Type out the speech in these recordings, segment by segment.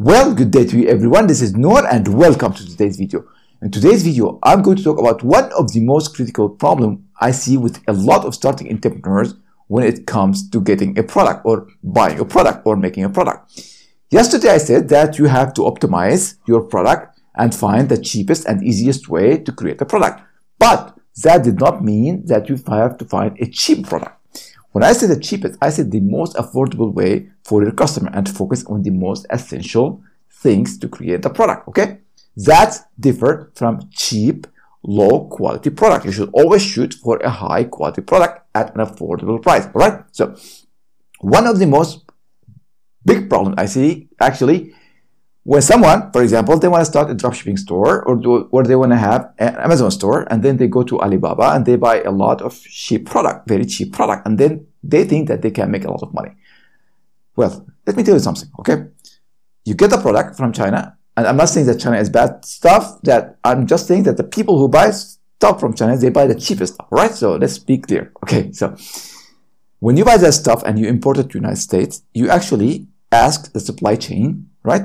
Well, good day to you everyone. This is Nour and welcome to today's video. In today's video, I'm going to talk about one of the most critical problem I see with a lot of starting entrepreneurs when it comes to getting a product or buying a product or making a product. Yesterday, I said that you have to optimize your product and find the cheapest and easiest way to create a product. But that did not mean that you have to find a cheap product. When I say the cheapest, I say the most affordable way for your customer and focus on the most essential things to create the product. Okay? That's different from cheap, low quality product. You should always shoot for a high quality product at an affordable price. All right? So, one of the most big problems I see actually when someone, for example, they want to start a dropshipping store or do, or they want to have an Amazon store and then they go to Alibaba and they buy a lot of cheap product, very cheap product, and then they think that they can make a lot of money. Well, let me tell you something, okay? You get a product from China, and I'm not saying that China is bad stuff, that I'm just saying that the people who buy stuff from China, they buy the cheapest stuff, right? So let's be clear. Okay, so when you buy that stuff and you import it to the United States, you actually ask the supply chain, right?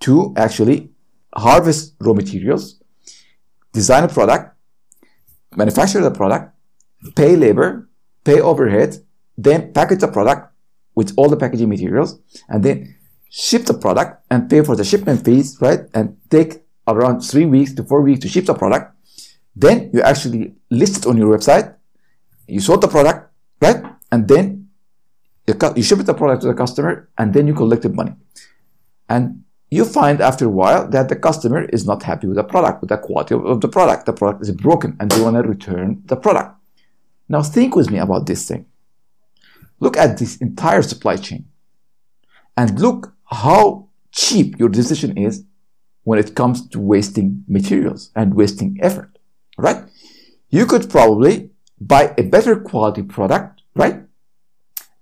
to actually harvest raw materials, design a product, manufacture the product, pay labor, pay overhead, then package the product with all the packaging materials, and then ship the product and pay for the shipment fees, right? And take around three weeks to four weeks to ship the product. Then you actually list it on your website. You sold the product, right? And then you ship the product to the customer, and then you collected money. And you find after a while that the customer is not happy with the product, with the quality of the product. The product is broken and they want to return the product. Now think with me about this thing. Look at this entire supply chain and look how cheap your decision is when it comes to wasting materials and wasting effort, right? You could probably buy a better quality product, right?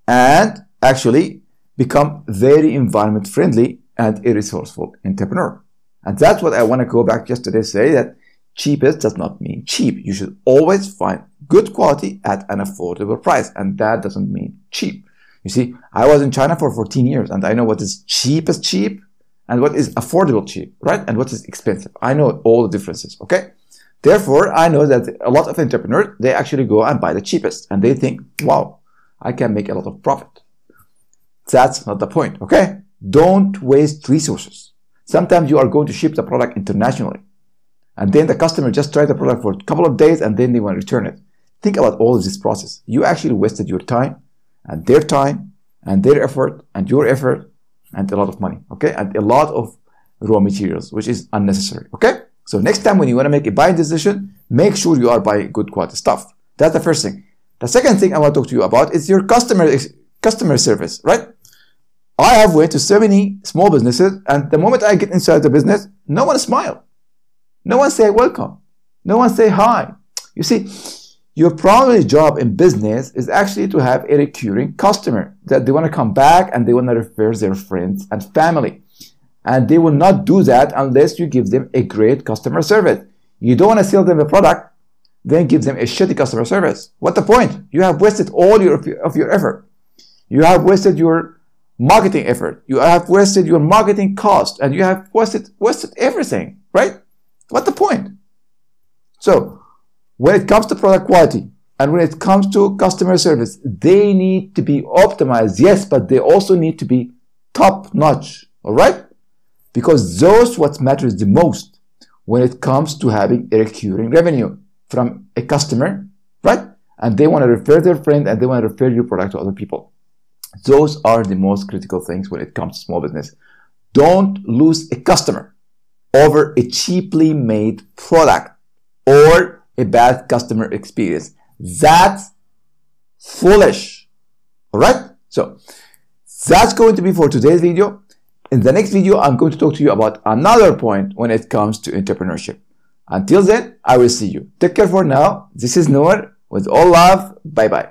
And actually become very environment friendly and a resourceful entrepreneur. And that's what I want to go back yesterday say that cheapest does not mean cheap. You should always find good quality at an affordable price. And that doesn't mean cheap. You see, I was in China for 14 years and I know what is cheapest cheap and what is affordable cheap, right? And what is expensive. I know all the differences, okay? Therefore, I know that a lot of entrepreneurs, they actually go and buy the cheapest and they think, wow, I can make a lot of profit. That's not the point, okay? Don't waste resources. Sometimes you are going to ship the product internationally. And then the customer just tried the product for a couple of days and then they want to return it. Think about all of this process. You actually wasted your time and their time and their effort and your effort and a lot of money. Okay. And a lot of raw materials, which is unnecessary. Okay. So next time when you want to make a buying decision, make sure you are buying good quality stuff. That's the first thing. The second thing I want to talk to you about is your customer customer service, right? I have went to so many small businesses, and the moment I get inside the business, no one smile. No one say welcome. No one say hi. You see, your primary job in business is actually to have a recurring customer that they want to come back and they want to refer their friends and family. And they will not do that unless you give them a great customer service. You don't want to sell them a product, then give them a shitty customer service. What the point? You have wasted all your, of your effort. You have wasted your marketing effort. You have wasted your marketing cost and you have wasted, wasted everything, right? What the point? So when it comes to product quality and when it comes to customer service, they need to be optimized. Yes, but they also need to be top notch. All right. Because those what matters the most when it comes to having a recurring revenue from a customer, right? And they want to refer their friend and they want to refer your product to other people. Those are the most critical things when it comes to small business. Don't lose a customer over a cheaply made product or a bad customer experience. That's foolish. All right. So that's going to be for today's video. In the next video, I'm going to talk to you about another point when it comes to entrepreneurship. Until then, I will see you. Take care for now. This is Nour with all love. Bye bye.